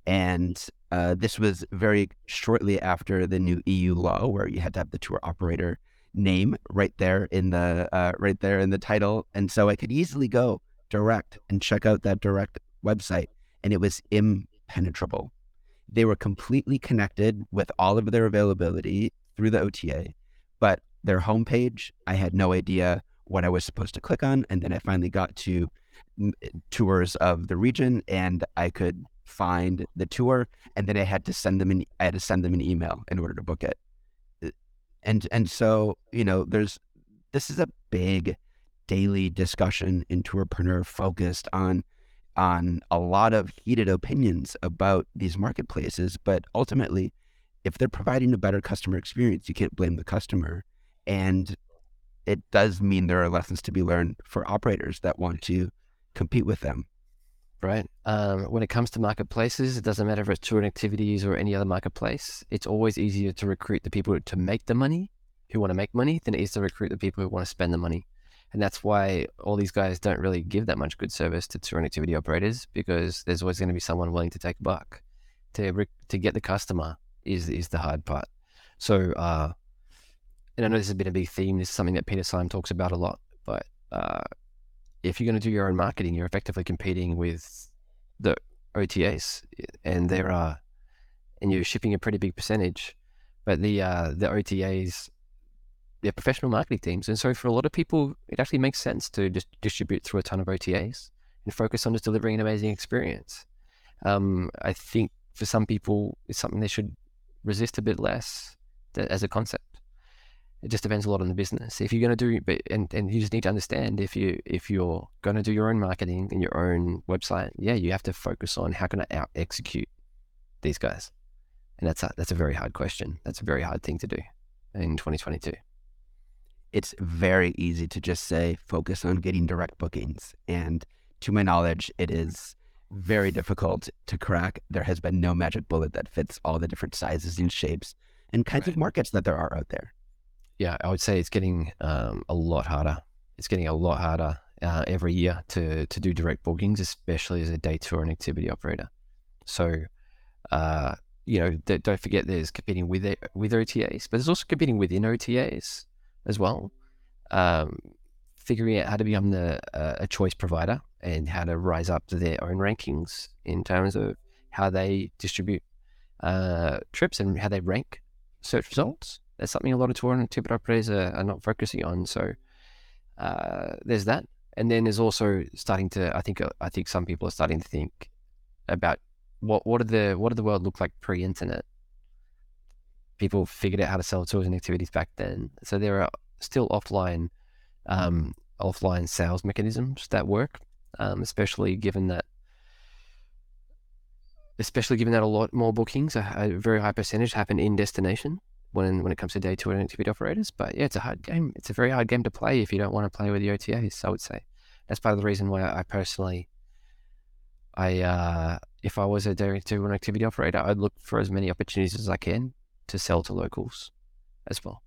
and uh, this was very shortly after the new EU law, where you had to have the tour operator name right there in the uh, right there in the title, and so I could easily go direct and check out that direct website, and it was impenetrable. They were completely connected with all of their availability through the OTA, but their homepage, I had no idea what I was supposed to click on. And then I finally got to tours of the region and I could find the tour and then I had to send them an I had to send them an email in order to book it. Uh, And and so, you know, there's this is a big daily discussion in Tourpreneur focused on on a lot of heated opinions about these marketplaces, but ultimately, if they're providing a better customer experience, you can't blame the customer. And it does mean there are lessons to be learned for operators that want to compete with them. right? Um, when it comes to marketplaces, it doesn't matter if it's touring activities or any other marketplace. It's always easier to recruit the people to make the money, who want to make money, than it is to recruit the people who want to spend the money. And that's why all these guys don't really give that much good service to touring activity operators because there's always going to be someone willing to take a buck. To to get the customer is is the hard part. So, uh, and I know this has been a big theme. This is something that Peter Syme talks about a lot. But uh, if you're going to do your own marketing, you're effectively competing with the OTAs, and there are, and you're shipping a pretty big percentage. But the uh, the OTAs, they're professional marketing teams, and so for a lot of people, it actually makes sense to just distribute through a ton of OTAs and focus on just delivering an amazing experience. Um, I think for some people, it's something they should resist a bit less th- as a concept. It just depends a lot on the business. If you're going to do, but and, and you just need to understand if you if you're going to do your own marketing and your own website, yeah, you have to focus on how can I out execute these guys, and that's a, that's a very hard question. That's a very hard thing to do in 2022. It's very easy to just say focus on getting direct bookings. And to my knowledge, it is very difficult to crack. There has been no magic bullet that fits all the different sizes and shapes and kinds of markets that there are out there. yeah, I would say it's getting um, a lot harder. It's getting a lot harder uh, every year to to do direct bookings, especially as a day tour and activity operator. So, uh, you know, th- don't forget there's competing with it, with OTAs, but there's also competing within OTAs as well. Um, figuring out how to become the uh, a choice provider and how to rise up to their own rankings in terms of how they distribute uh, trips and how they rank search results. That's something a lot of tour and activity operators are, are not focusing on. So uh, there's that, and then there's also starting to. I think I think some people are starting to think about what what did the what did the world look like pre-internet. People figured out how to sell tours and activities back then, so there are still offline um, offline sales mechanisms that work, um, especially given that especially given that a lot more bookings, a, a very high percentage happen in destination when when it comes to day tour and activity operators. But yeah, it's a hard game. It's a very hard game to play if you don't want to play with the OTAs. I would say that's part of the reason why I personally, I uh, if I was a day tour and activity operator, I'd look for as many opportunities as I can to sell to locals as well.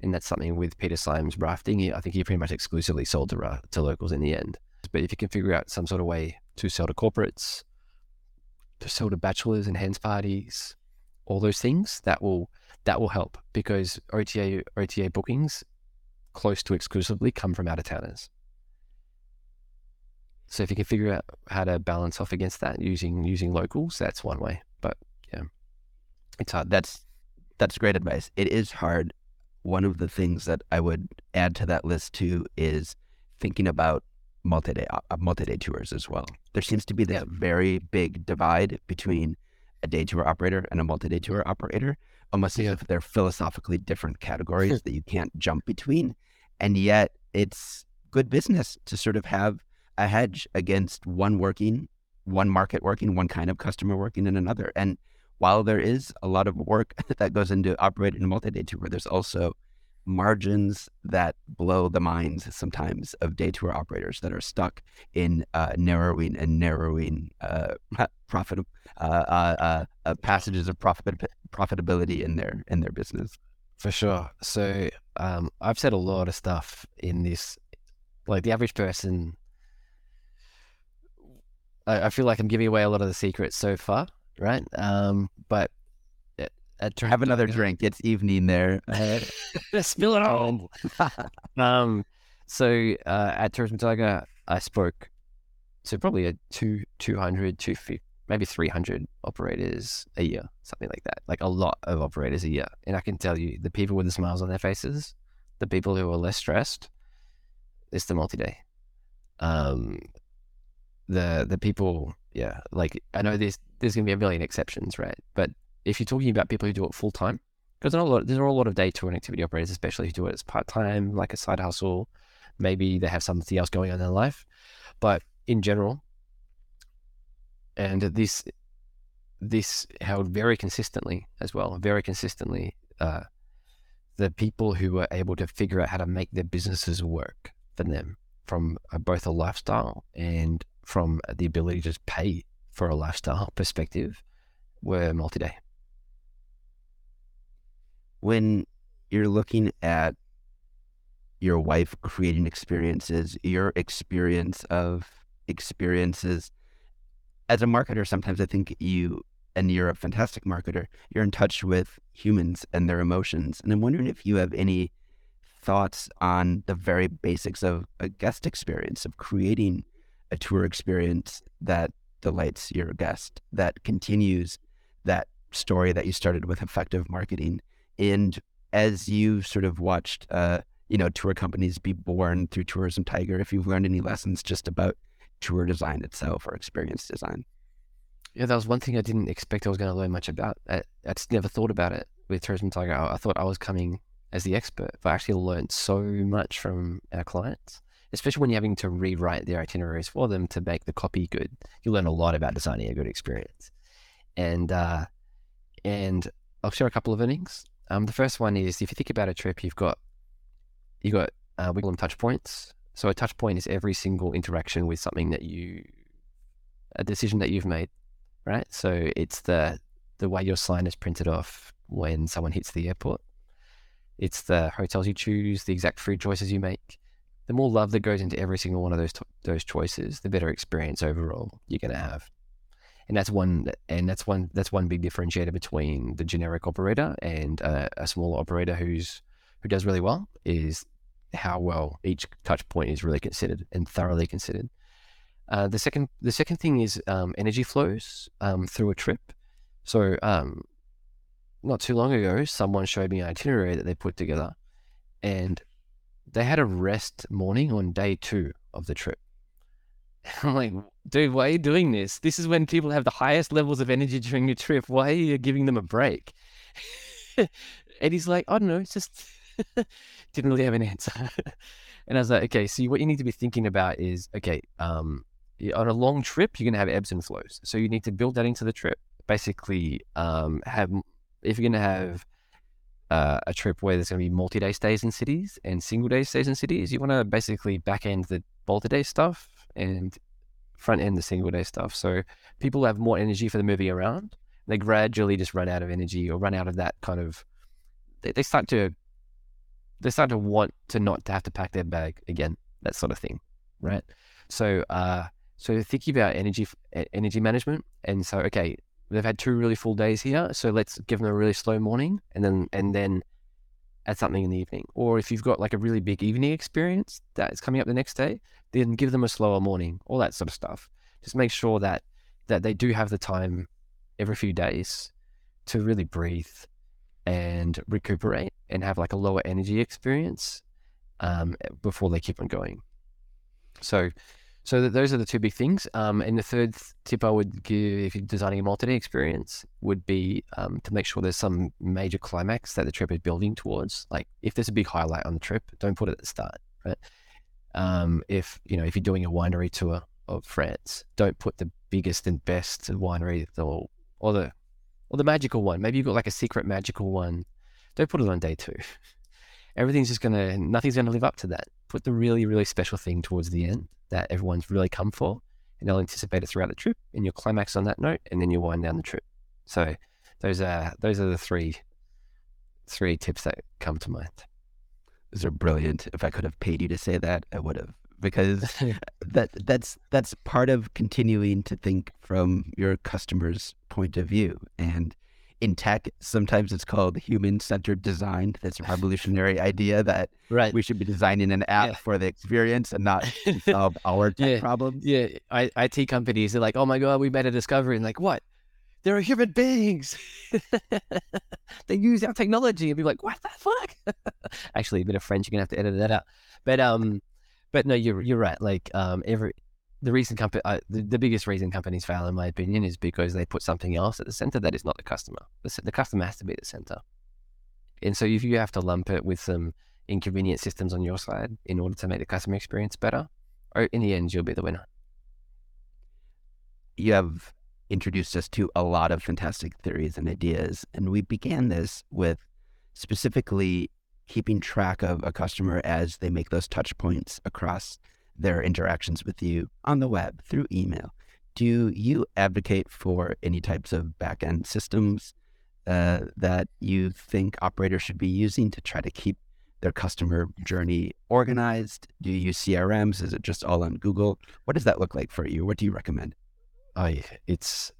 and that's something with Peter Syme's rafting. I think he pretty much exclusively sold to to locals in the end. But if you can figure out some sort of way to sell to corporates, to sell to bachelors and hands parties, all those things, that will that will help because OTA OTA bookings close to exclusively come from out of towners. So if you can figure out how to balance off against that using using locals, that's one way. But yeah, it's hard. That's that's great advice. It is hard. One of the things that I would add to that list too is thinking about multi-day uh, multi-day tours as well. There seems to be this very big divide between a day tour operator and a multi-day tour operator, almost yeah. as if they're philosophically different categories that you can't jump between. And yet, it's good business to sort of have a hedge against one working, one market working, one kind of customer working in another. And while there is a lot of work that goes into operating a multi-day tour, there's also margins that blow the minds sometimes of day tour operators that are stuck in uh, narrowing and narrowing uh, profit uh, uh, uh, passages of profit profitability in their in their business. For sure. So um, I've said a lot of stuff in this. Like the average person, I, I feel like I'm giving away a lot of the secrets so far, right? Um, but at Have another drink. It's evening there. Spill it all. um, so uh, at Tourism Tiger, I spoke to probably a two, 200, 250, maybe 300 operators a year, something like that. Like a lot of operators a year. And I can tell you, the people with the smiles on their faces, the people who are less stressed, it's the multi-day. Um, the the people, yeah, like I know there's there's gonna be a million exceptions, right? But if you're talking about people who do it full time, because there are a lot, there are a lot of day tour and activity operators, especially who do it as part time, like a side hustle. Maybe they have something else going on in their life, but in general, and this this held very consistently as well, very consistently. Uh, the people who were able to figure out how to make their businesses work for them from both a lifestyle and from the ability to just pay for a lifestyle perspective were multi-day when you're looking at your wife creating experiences, your experience of experiences as a marketer, sometimes I think you, and you're a fantastic marketer, you're in touch with humans and their emotions. And I'm wondering if you have any thoughts on the very basics of a guest experience, of creating a tour experience that delights your guest, that continues that story that you started with effective marketing and as you sort of watched, uh, you know, tour companies be born through Tourism Tiger, if you've learned any lessons just about tour design itself or experience design. Yeah, that was one thing I didn't expect I was going to learn much about. I, I just never thought about it with Tourism Tiger. I, I thought I was coming as the expert, but I actually learned so much from our clients, especially when you're having to rewrite their itineraries for them to make the copy good. You learn a lot about designing a good experience. And, uh, and I'll share a couple of innings. Um, the first one is if you think about a trip, you've got you got uh, we call them touch points. So a touch point is every single interaction with something that you a decision that you've made, right? So it's the the way your sign is printed off when someone hits the airport. It's the hotels you choose, the exact food choices you make. The more love that goes into every single one of those those choices, the better experience overall you're going to have and that's one and that's one that's one big differentiator between the generic operator and a smaller operator who's who does really well is how well each touch point is really considered and thoroughly considered. Uh, the second the second thing is um, energy flows um, through a trip. So um, not too long ago, someone showed me an itinerary that they put together, and they had a rest morning on day two of the trip. I'm like, dude, why are you doing this? This is when people have the highest levels of energy during your trip. Why are you giving them a break? and he's like, I don't know, it's just didn't really have an answer. and I was like, okay, so what you need to be thinking about is, okay, um, on a long trip, you're gonna have ebbs and flows. So you need to build that into the trip. Basically, um, have if you're gonna have uh, a trip where there's going to be multi-day stays in cities and single-day stays in cities, you want to basically back end the multi-day stuff and front end the single day stuff. So people have more energy for the moving around. They gradually just run out of energy or run out of that kind of. They, they start to they start to want to not to have to pack their bag again, that sort of thing, right? So, uh, so thinking about energy energy management, and so okay, they've had two really full days here, so let's give them a really slow morning, and then and then add something in the evening. Or if you've got like a really big evening experience that's coming up the next day, then give them a slower morning, all that sort of stuff. Just make sure that that they do have the time every few days to really breathe and recuperate and have like a lower energy experience um, before they keep on going. So, so those are the two big things. Um, and the third tip I would give if you're designing a multi-day experience would be um, to make sure there's some major climax that the trip is building towards. Like if there's a big highlight on the trip, don't put it at the start, right? Um, if you know if you're doing a winery tour of France, don't put the biggest and best winery or or the or the magical one. Maybe you've got like a secret magical one. Don't put it on day two. Everything's just gonna, nothing's gonna live up to that. Put the really, really special thing towards the end that everyone's really come for, and they'll anticipate it throughout the trip. And you'll climax on that note, and then you'll wind down the trip. So those are those are the three three tips that come to mind. Those are brilliant. If I could have paid you to say that, I would have because that that's that's part of continuing to think from your customer's point of view. And in tech, sometimes it's called human-centered design. That's a revolutionary idea that right. we should be designing an app yeah. for the experience and not solve our tech yeah. problems. Yeah, I, IT companies are like, "Oh my god, we made a discovery," and like, "What? There are human beings. they use our technology," and be like, "What the fuck?" Actually, a bit of French. You're gonna have to edit that out. But um, but no, you're you're right. Like um, every the reason company, uh, the, the biggest reason companies fail, in my opinion, is because they put something else at the center that is not the customer. The, the customer has to be the center. And so if you have to lump it with some inconvenient systems on your side in order to make the customer experience better, or in the end, you'll be the winner. You have introduced us to a lot of fantastic theories and ideas, and we began this with specifically keeping track of a customer as they make those touch points across their interactions with you on the web through email. Do you advocate for any types of backend systems uh, that you think operators should be using to try to keep their customer journey organized? Do you use CRMs? Is it just all on Google? What does that look like for you? What do you recommend? Oh, it's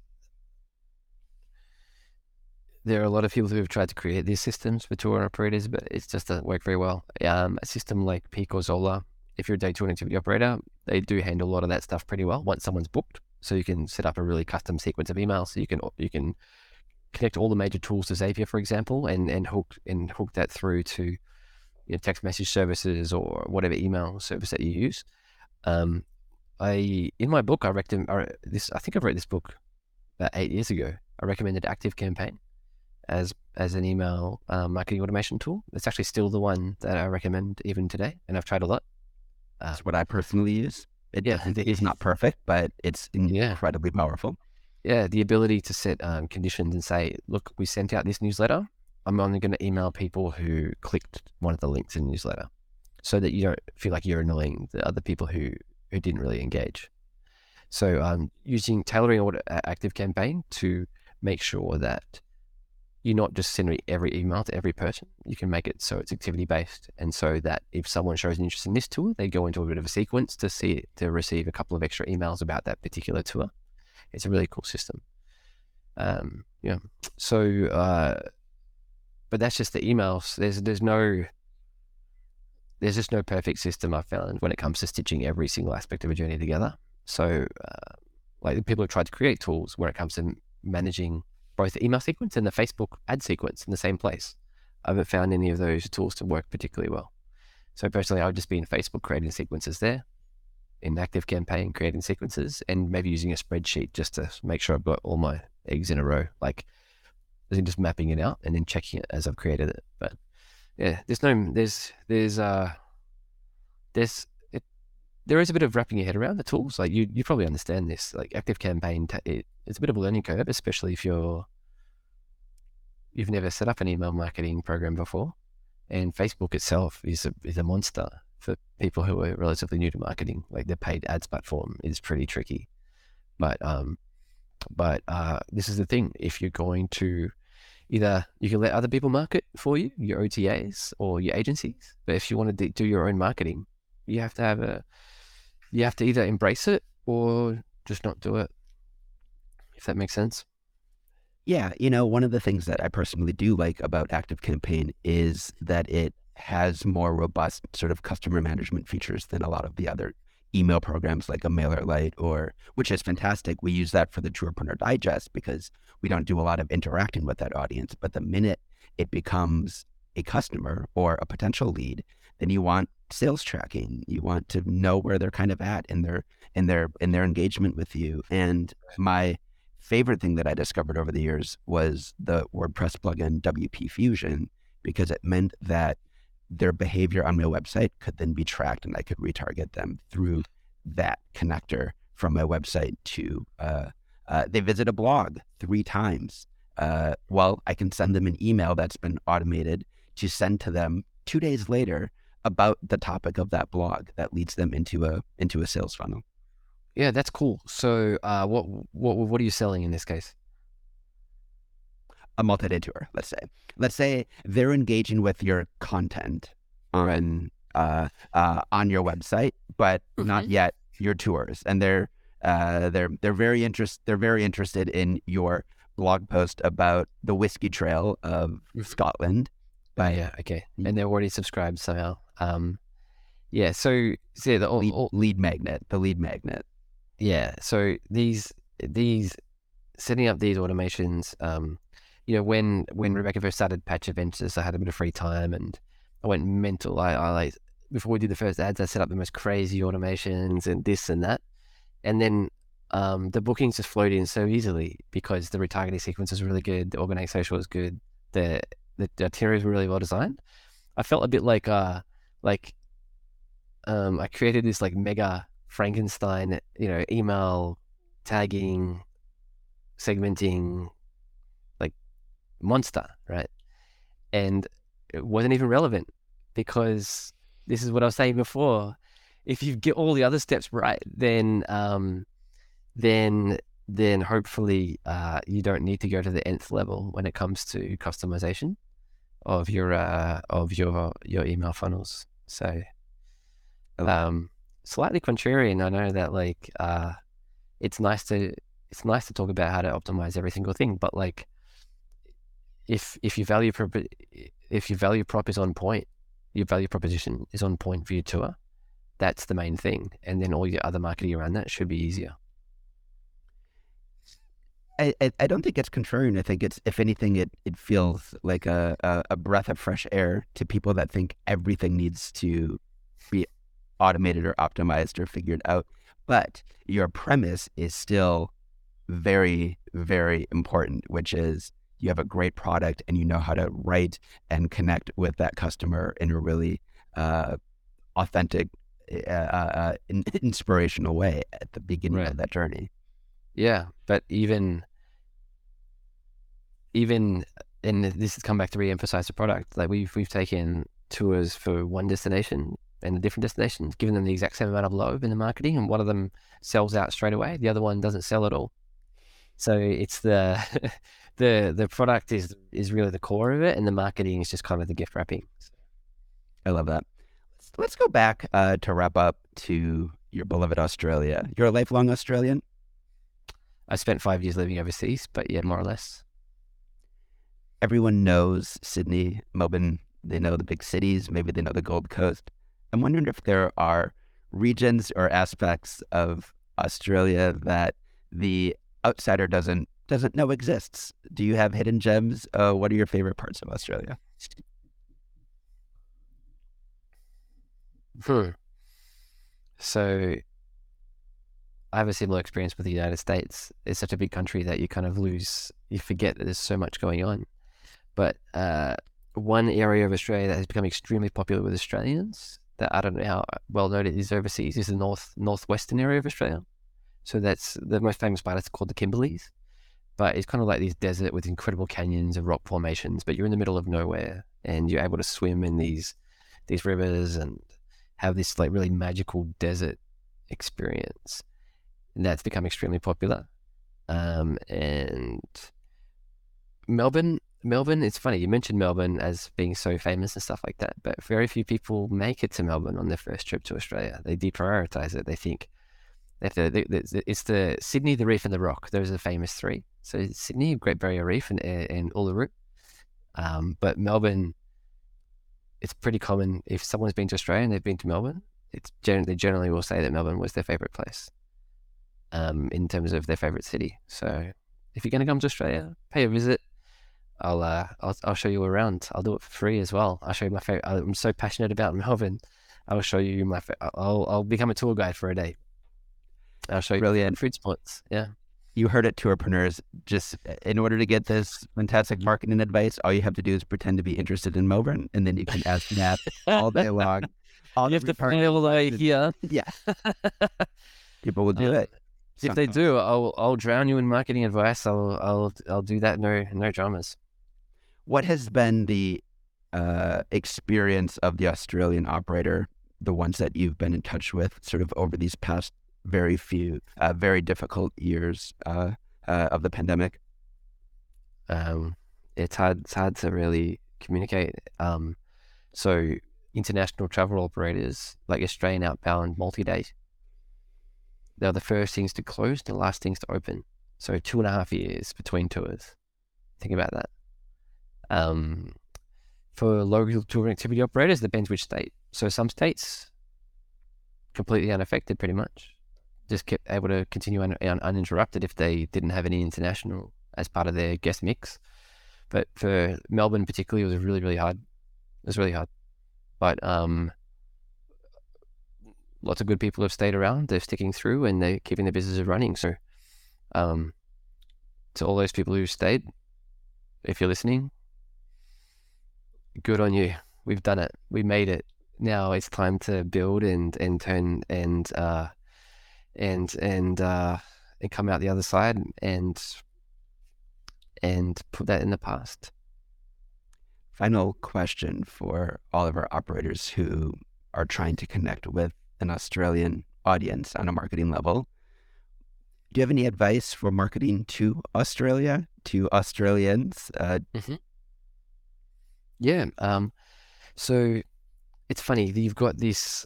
there are a lot of people who have tried to create these systems for tour operators, but it just doesn't work very well. Um, a system like or Xola, if you're a day tour and activity operator, they do handle a lot of that stuff pretty well once someone's booked. So you can set up a really custom sequence of emails. So you can you can connect all the major tools to Zapier, for example, and and hook and hook that through to you know, text message services or whatever email service that you use. Um, I in my book I recommend this. I think I wrote this book about eight years ago. I recommended Active Campaign as as an email um, marketing automation tool. It's actually still the one that I recommend even today, and I've tried a lot. Uh, That's what I personally use. It yeah, is not perfect, but it's incredibly yeah. powerful. Yeah, the ability to set um, conditions and say, look, we sent out this newsletter. I'm only going to email people who clicked one of the links in the newsletter, so that you don't feel like you're annoying the other people who who didn't really engage. So, um, using tailoring Active Campaign to make sure that you're not just sending every email to every person. You can make it so it's activity based, and so that if someone shows an interest in this tour, they go into a bit of a sequence to see to receive a couple of extra emails about that particular tour. It's a really cool system. Um, yeah. So, uh, but that's just the emails. There's there's no there's just no perfect system I've found when it comes to stitching every single aspect of a journey together. So, uh, like the people have tried to create tools when it comes to managing both the email sequence and the Facebook ad sequence in the same place. I haven't found any of those tools to work particularly well. So personally, I would just be in Facebook creating sequences there, in Active Campaign creating sequences, and maybe using a spreadsheet just to make sure I've got all my eggs in a row, like just mapping it out and then checking it as I've created it. But yeah, there's no, there's, there's, uh, there's, there is a bit of wrapping your head around the tools. Like you, you probably understand this. Like Active Campaign, it, it's a bit of a learning curve, especially if you're you've never set up an email marketing program before. And Facebook itself is a is a monster for people who are relatively new to marketing. Like their paid ads platform is pretty tricky. But um, but uh, this is the thing: if you're going to either you can let other people market for you, your OTAs or your agencies. But if you want to do your own marketing, you have to have a, you have to either embrace it or just not do it. If that makes sense. Yeah, you know, one of the things that I personally do like about Active Campaign is that it has more robust sort of customer management features than a lot of the other email programs like a MailerLite or which is fantastic. We use that for the Tourpreneur Digest because we don't do a lot of interacting with that audience. But the minute it becomes a customer or a potential lead, then you want sales tracking. You want to know where they're kind of at in their in their in their engagement with you. And my favorite thing that I discovered over the years was the WordPress plugin WP Fusion because it meant that their behavior on my website could then be tracked and I could retarget them through that connector from my website to uh, uh, they visit a blog three times. Uh, well, I can send them an email that's been automated to send to them two days later about the topic of that blog that leads them into a into a sales funnel. Yeah, that's cool. So, uh, what what what are you selling in this case? a multi-day tour, let's say. Let's say they're engaging with your content on uh, uh, on your website, but mm-hmm. not yet your tours, and they're uh, they're they're very interest they're very interested in your blog post about the whiskey trail of mm-hmm. Scotland. But yeah, okay, and they're already subscribed somehow. Um, yeah, so, so yeah, the lead, lead magnet, the lead magnet. Yeah, so these these setting up these automations um, you know, when when Rebecca first started Patch Adventures, I had a bit of free time and I went mental. I, I like before we did the first ads, I set up the most crazy automations and this and that, and then um, the bookings just flowed in so easily because the retargeting sequence is really good, the organic social was good, the the, the itineraries were really well designed. I felt a bit like uh like um I created this like mega Frankenstein, you know, email tagging, segmenting, like monster, right? And it wasn't even relevant because this is what I was saying before. If you get all the other steps right, then um, then then hopefully uh, you don't need to go to the nth level when it comes to customization of your uh, of your your email funnels. So um, slightly contrarian. I know that like uh, it's nice to it's nice to talk about how to optimize every single thing, but like if if your value prop if your value prop is on point, your value proposition is on point for your tour, that's the main thing, and then all your other marketing around that should be easier. I, I, don't think it's contrarian. I think it's, if anything, it, it feels like a, a, a breath of fresh air to people that think everything needs to be automated or optimized or figured out. But your premise is still very, very important, which is you have a great product and you know how to write and connect with that customer in a really uh, authentic, uh, uh, inspirational way at the beginning right. of that journey. Yeah, but even even and this has come back to re-emphasize the product. Like we've we've taken tours for one destination and a different destination, given them the exact same amount of lobe in the marketing, and one of them sells out straight away, the other one doesn't sell at all. So it's the the the product is is really the core of it, and the marketing is just kind of the gift wrapping. I love that. Let's, let's go back uh, to wrap up to your beloved Australia. You're a lifelong Australian. I spent five years living overseas, but yeah, more or less. Everyone knows Sydney, Melbourne. They know the big cities. Maybe they know the Gold Coast. I'm wondering if there are regions or aspects of Australia that the outsider doesn't doesn't know exists. Do you have hidden gems? Uh, what are your favorite parts of Australia? Hmm. So I have a similar experience with the United States. It's such a big country that you kind of lose, you forget that there's so much going on. But uh, one area of Australia that has become extremely popular with Australians that I don't know how well known it is overseas is the north northwestern area of Australia. So that's the most famous part. It's called the Kimberleys but it's kind of like this desert with incredible canyons and rock formations. But you're in the middle of nowhere, and you're able to swim in these these rivers and have this like really magical desert experience. And that's become extremely popular. Um, and Melbourne, Melbourne, it's funny, you mentioned Melbourne as being so famous and stuff like that, but very few people make it to Melbourne on their first trip to Australia. They deprioritize it. They think if the, it's the Sydney, the Reef, and the Rock. Those are the famous three. So Sydney, Great Barrier Reef, and, and Uluru. Um, but Melbourne, it's pretty common if someone's been to Australia and they've been to Melbourne, it's gen- they generally will say that Melbourne was their favorite place um, in terms of their favorite city. So if you're going to come to Australia, pay a visit. I'll, uh, I'll I'll show you around. I'll do it for free as well. I'll show you my favorite. I'm so passionate about Melbourne. I'll show you my. Fa- I'll I'll become a tour guide for a day. I'll show you Brilliant. food spots. Yeah. You heard it, tourpreneurs. Just in order to get this fantastic marketing advice, all you have to do is pretend to be interested in Melbourne, and then you can ask Mat all day long. All you have to fail like here. Yeah, people will do Uh, it. If they do, I'll I'll drown you in marketing advice. I'll I'll I'll do that. No no dramas. What has been the uh, experience of the Australian operator, the ones that you've been in touch with, sort of over these past very few, uh, very difficult years uh, uh, of the pandemic? um, it's hard it's hard to really communicate. Um, so international travel operators like Australian outbound multi-day, they're the first things to close, the last things to open. So two and a half years between tours. Think about that. Um, for local tour activity operators, depends which state. So some states completely unaffected, pretty much, just kept able to continue un- un- uninterrupted if they didn't have any international as part of their guest mix. But for Melbourne particularly, it was really, really hard. It was really hard. But um, lots of good people have stayed around. They're sticking through and they're keeping their businesses running. So, um, to all those people who stayed, if you're listening, good on you. We've done it. We made it. Now it's time to build and and turn and uh, and and uh, and come out the other side and and put that in the past. Final question for all of our operators who are trying to connect with an Australian audience on a marketing level. Do you have any advice for marketing to Australia, to Australians? Uh, Yeah. Um, so it's funny. You've got this.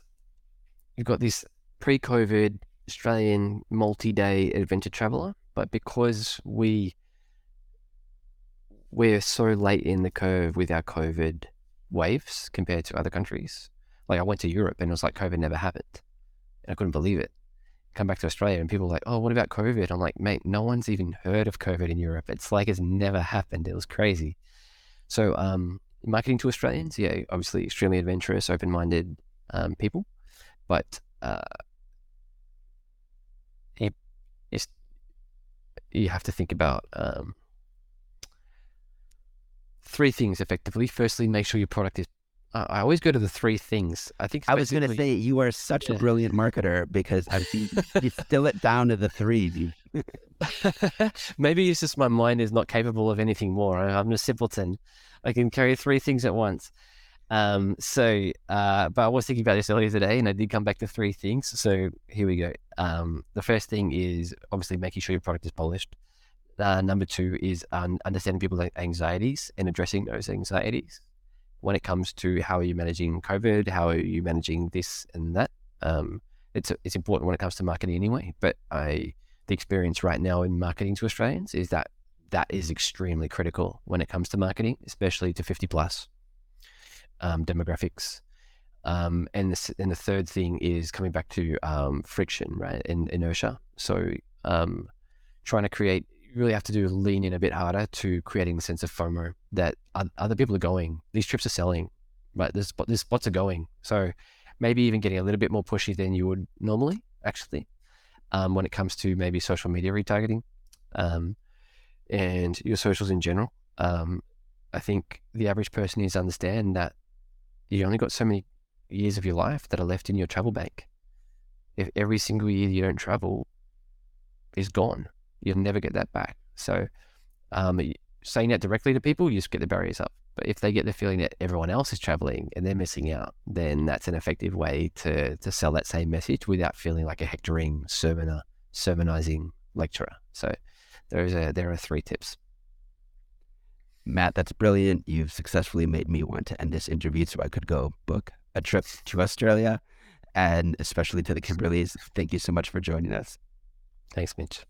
You've got this pre-COVID Australian multi-day adventure traveler, but because we we're so late in the curve with our COVID waves compared to other countries. Like I went to Europe and it was like COVID never happened. And I couldn't believe it. Come back to Australia and people were like, oh, what about COVID? I'm like, mate, no one's even heard of COVID in Europe. It's like it's never happened. It was crazy. So, um, marketing to Australians, yeah, obviously extremely adventurous, open minded um, people. But uh, it, it's, you have to think about um, three things effectively. Firstly, make sure your product is. Uh, I always go to the three things. I think I was going to say you are such a brilliant marketer because I've you distill it down to the three. Maybe it's just my mind is not capable of anything more. I'm a simpleton. I can carry three things at once. Um, so, uh, but I was thinking about this earlier today, and I did come back to three things. So here we go. Um, the first thing is obviously making sure your product is polished. Uh, number two is understanding people's anxieties and addressing those anxieties. When it comes to how are you managing COVID, how are you managing this and that, um, it's it's important when it comes to marketing anyway. But I the experience right now in marketing to Australians is that that is extremely critical when it comes to marketing, especially to 50 plus um, demographics. Um, and, the, and the third thing is coming back to um, friction, right? And inertia. So um, trying to create, you really have to do lean in a bit harder to creating the sense of FOMO that other people are going. These trips are selling, right? This, these spots are going. So maybe even getting a little bit more pushy than you would normally, actually um, when it comes to maybe social media retargeting um, and your socials in general. Um, I think the average person needs to understand that you only got so many years of your life that are left in your travel bank. If every single year you don't travel is gone, you'll never get that back. So, um, saying that directly to people, you just get the barriers up. But if they get the feeling that everyone else is traveling and they're missing out, then that's an effective way to to sell that same message without feeling like a hectoring sermoner, sermonizing lecturer. So, there's a there are three tips. Mat, that's brilliant. You've successfully made me want to end this interview so I could go book a trip to Australia and especially to the Kimberleys. Thank you so much for joining us. Thanks, Mitch.